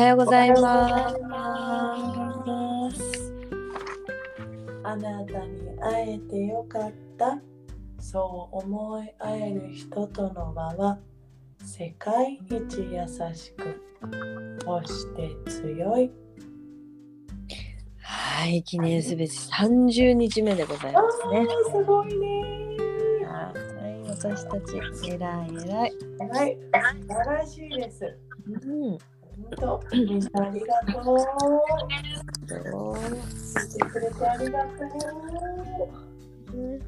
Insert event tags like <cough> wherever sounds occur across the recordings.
はようございます。あなたに会えてよかった。そう思い合える人との輪は世界一優しく、そして強い。はい、記念すべき30日目でございますね。すごいね。はい、私たち、えらいえらい。はい、素晴らしいです。うん。本当、みんなありがとう。そう聞いてくれてありがとう。ね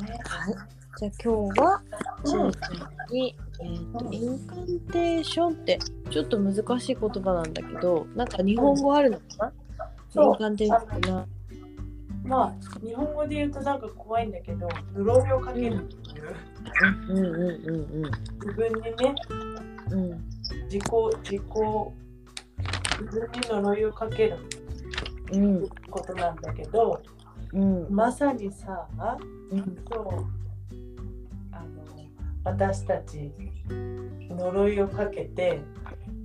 ねはい。じゃあ今日は、しんちゃんに、えーと、インカンテーションって、ちょっと難しい言葉なんだけど、なんか日本語あるのかな、インカンテーションかな？まあ、日本語で言うとなんか怖いんだけど、呪いをかけるっていう。うんうんうん自分にね、うん。うん。自己、自己、自分に呪いをかけるうんことなんだけど、うんまさにさ、うんそうあの私たち呪いをかけて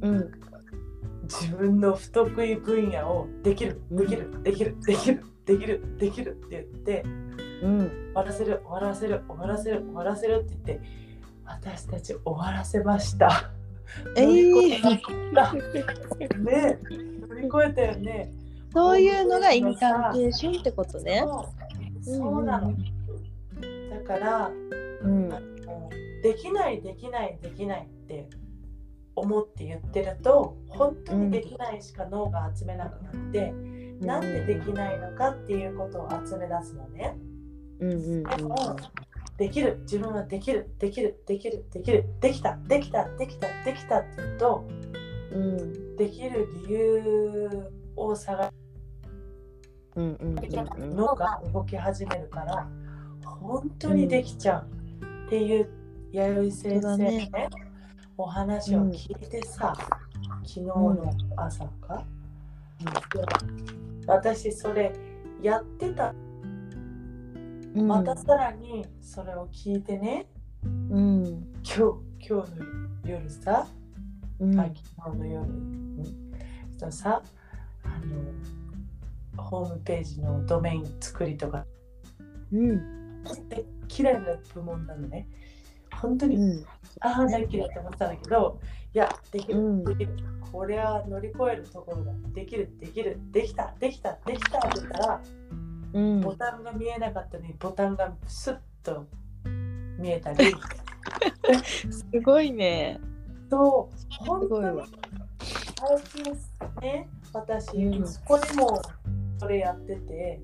うん自分の不得意分野をできるできるできるできるできるできるって言ってうん終わらせる終わらせる終わらせる終わらせるって言って私たち終わらせました。えーね乗り越えたよね。そういうのがインカンテーションってことね。そうなの。だからうんできないできないできないって思って言ってると本当にできないしか脳が集めなくなって、なんでできないのかっていうことを集め出すのね。うんうんでもできる自分はできるできるできるできるできたできたできたできたって言うとうんできる理由を探うんうん。してうん脳が動き始めるから本当にできちゃう。っていう弥生先生のね。お話を聞いてさ、昨日の朝か、私それやってたうんまたさらにそれを聞いてね。うん。今日今日の夜さ、うん。あ昨日の夜に。とさあのホームページのドメイン作りとか。うん。って綺麗な部門なのね。本当に、うん。ああ大嫌いって思ってたんだけどいやできる、うん。できる。これは乗り越えるところだ。できるできる。できたできたできたって言ったらうん。ボタンが見えなかったのにボタンがスッと見えたり。すごいね。そう本当に。最近ね私うん。息子にもそれやってて、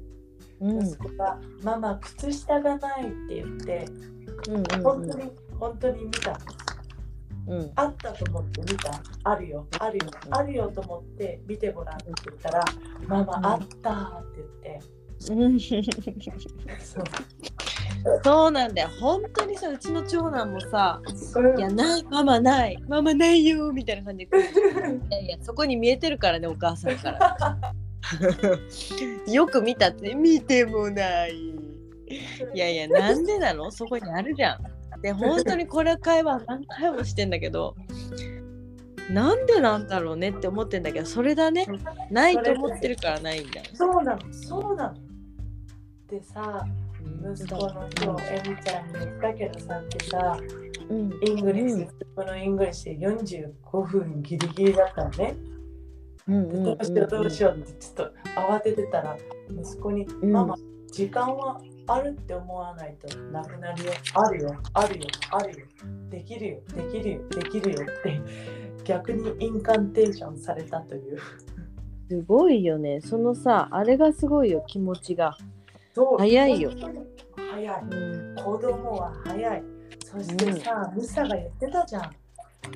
うん。息子が「ママ靴下がない」って言ってうん本当に本当に見た。うん。あったと思って見た。あるよ。あるよ。あるよと思って見てごらんって言ったら「ママあった」ってうん言ってそう <laughs> そうなんだよ。本当にさ、うちの長男もさ、いや、ない、ママない、ママないよみたいな感じで。いやいや、そこに見えてるからね、お母さんから。<laughs> よく見たって、見てもない。いやいや、なんでなのそこにあるじゃん。で、本当にこれ会話何回もしてんだけど、なんでなんだろうねって思ってんだけど、それだね。ないと思ってるからないんだよ。そうなのそうなのでさ息子の今日エミちゃんに言ったけどさってさうん。 English、うん。息子の English 45分ギリギリだったのね。うん。でどうしようどうしようってちょっと慌ててたら息子に「うん。ママ時間はあるって思わないとなくなるよ。あるよ。あるよ。あるよ。できるよ。できるよ。できるよ」って逆に incantation されたという。すごいよね。そのさ、あれがすごいよ、気持ちが。早いよ。早い。うん。子供は早い。そしてさ、ミサが言ってたじゃん。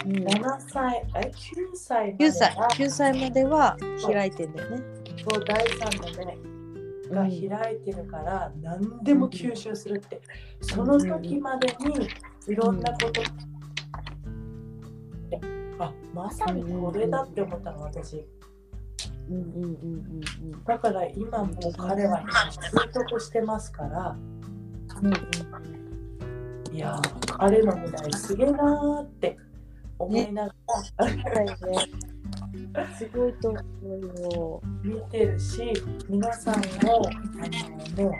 うん、7歳、え、9歳まで9歳は9歳までは開いてんだよね。そう第3の目が開いてるから、何でも吸収するって。その時までにいろんなこと。あ、まさにこれだって思ったの、私。うんうんうんうんだから今もう彼は習得してますから、うんうんいやー、彼の未来すげえなーって思いながら、はいね。すごいと思うよ。見てるし皆さんもあのもう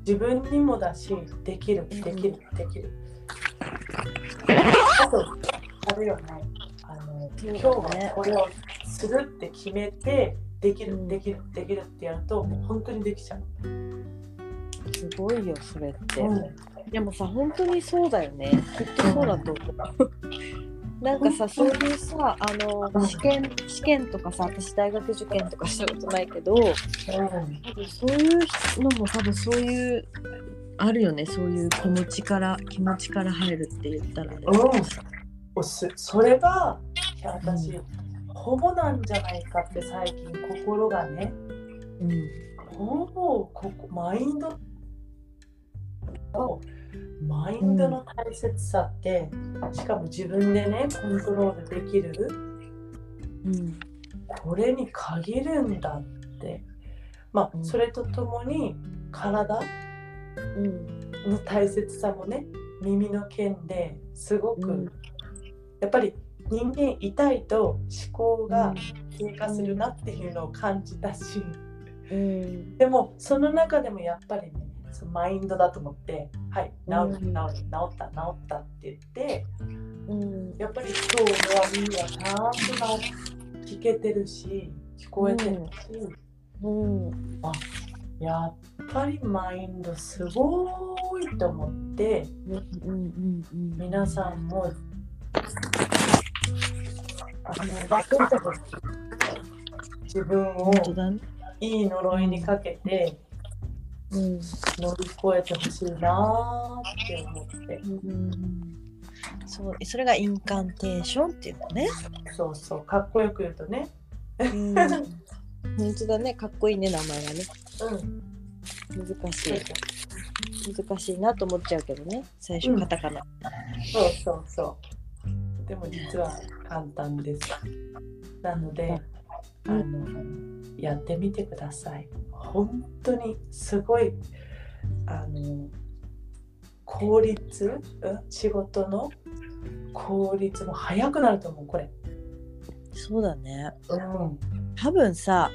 自分にもだしできるできるできる。<laughs> あとあれよねあの今日はこれをするって決めてできるできるできるってやるともう本当にできちゃう。すごいよ、それって。うんでもさ、本当にそうだよね。きっとそうだと思う。なんかさ、そういうさ、あの、試験、試験とかさ、私大学受験とかしたことないけど、多分そういうのも多分そういう、あるよね、そういう気持ちから、気持ちから入るって言ったらね。うんそれが私、ほぼなんじゃないかって最近心がねうん。ほぼここマインドマインドの大切さって、しかも自分でねコントロールできるうん。これに限るんだってまあうんそれとともに体うん。の大切さもね耳の剣ですごく、うんやっぱり人間痛いと思考が低下するなっていうのを感じたし、うん。でもその中でもやっぱりねそのマインドだと思ってはい治るうん治る治った治ったって言ってうん。やっぱり今日は耳がちゃんと治聞けてるし聞こえてるし、うん。やっぱりマインドすごいと思ってうん。うん。うん。皆さんも自分を。いい呪いにかけてうん。乗り越えてほしいなーって思ってうん。そう、それがインカンテーションっていうのね。そうそうかっこよく言うとねうん。本当だね、かっこいいね、名前がね。うん難しい。難しいなと思っちゃうけどね、最初カタカナ。そうそうそうでも実は簡単です。なのであのやってみてください。本当にすごいあの効率、うん、仕事の効率も早くなると思うこれ、そうだね。うん。多分さ、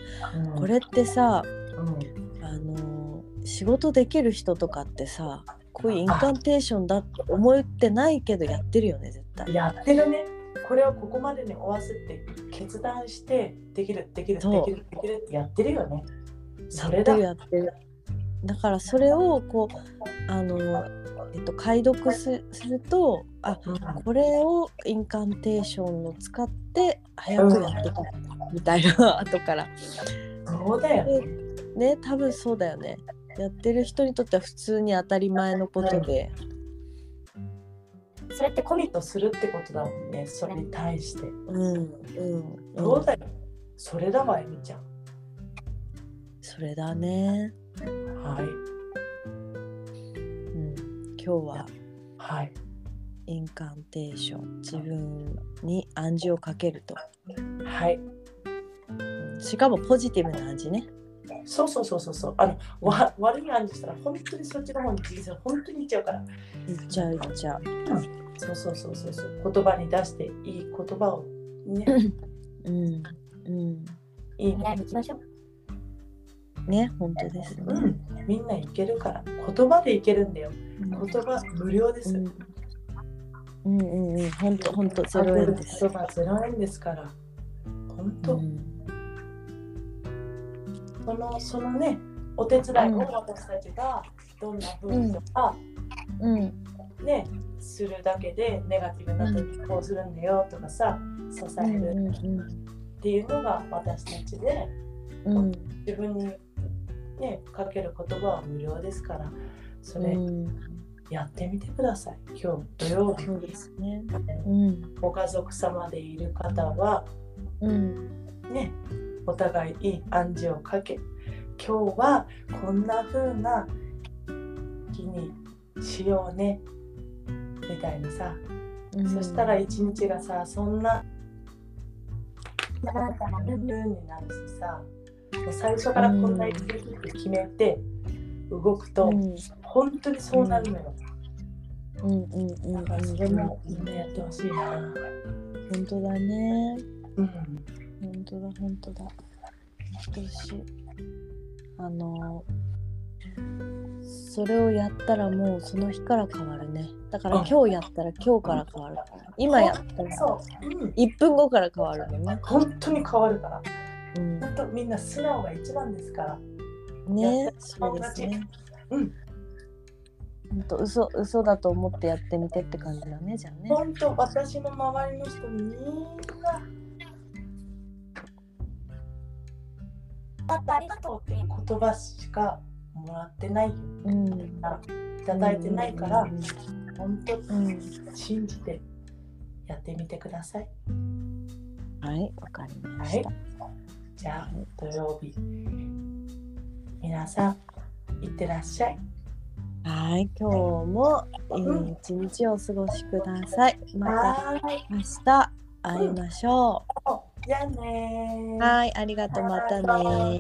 こ、れってさ、うん、あのー仕事できる人とかってさ、こういうインカンテーションだって思ってないけどやってるよね、絶対。やってるね。これをここまでに終わすって決断してできるできるできるできるってやってるよね。それだ。だからそれをこうあのえっと解読すするとあうん。これをインカンテーションを使って早くやってたみたいな後から。そうだよね。ね多分そうだよね。やってる人にとっては普通に当たり前のことで、それってコミットするってことだもんね。それに対して。うんうん。そうだよ。それだわえみちゃん。それだね、はい。うん、今日ははい。インカンテーション。自分に暗示をかけると、はい。うんしかもポジティブな暗示ね。そうそうそうそうそう。あのわ悪い暗示したら本当にそっちの方に人生本当にいっちゃうから。言っちゃう言っちゃうそうそうそうそうそう。言葉に出していい言葉をね。うん。うん。いい。ね行きましょう。ね本当ですね、うん。みんないけるから。言葉でいけるんだよ。言葉無料です、うん。うんうんうん。本当本当ゼロ円です。言葉ゼロ円ですから。本当、うん。そのそのねお手伝いを私たちがどんな風にとか、うん。ねするだけでネガティブな時こうするんだよとかさ支える。うんっていうのが私たちでうん。自分にねかける言葉は無料ですからそれうん。やってみてください。今日土曜日ですね。うん。ご家族様でいる方はうん。ねお互いいい暗示をかけ今日はこんな風な日にしようねみたいなさ、うん。そしたら一日がさそんなだから風になるしさ。最初からこんな一日って決めて動くと、うん。本当にそうなるのよ、うん。うん。うん。だからそれもみんなやってほしいな。本当だね。うん。本当だ本当だ。やってほしいあのそれをやったらもうその日から変わるねだからうん今日やったら今日から変わる今やったらそう。うん。1分後から変わるのね本当に変わるから。うん本当みんな素直が一番ですから。ねそうですねうん。本当嘘嘘だと思ってやってみてって感じだねじゃあね本当私の周りの人みんな。ありがとうっていう言葉しかもらってないよ。うんいただいてないから、本当うん。信じてやってみてください。はいわかりました、じゃあ土曜日皆さんいってらっしゃい。はい今日もいい一日をお過ごしください。また。明日会いましょじゃあね。はいありがとう。またね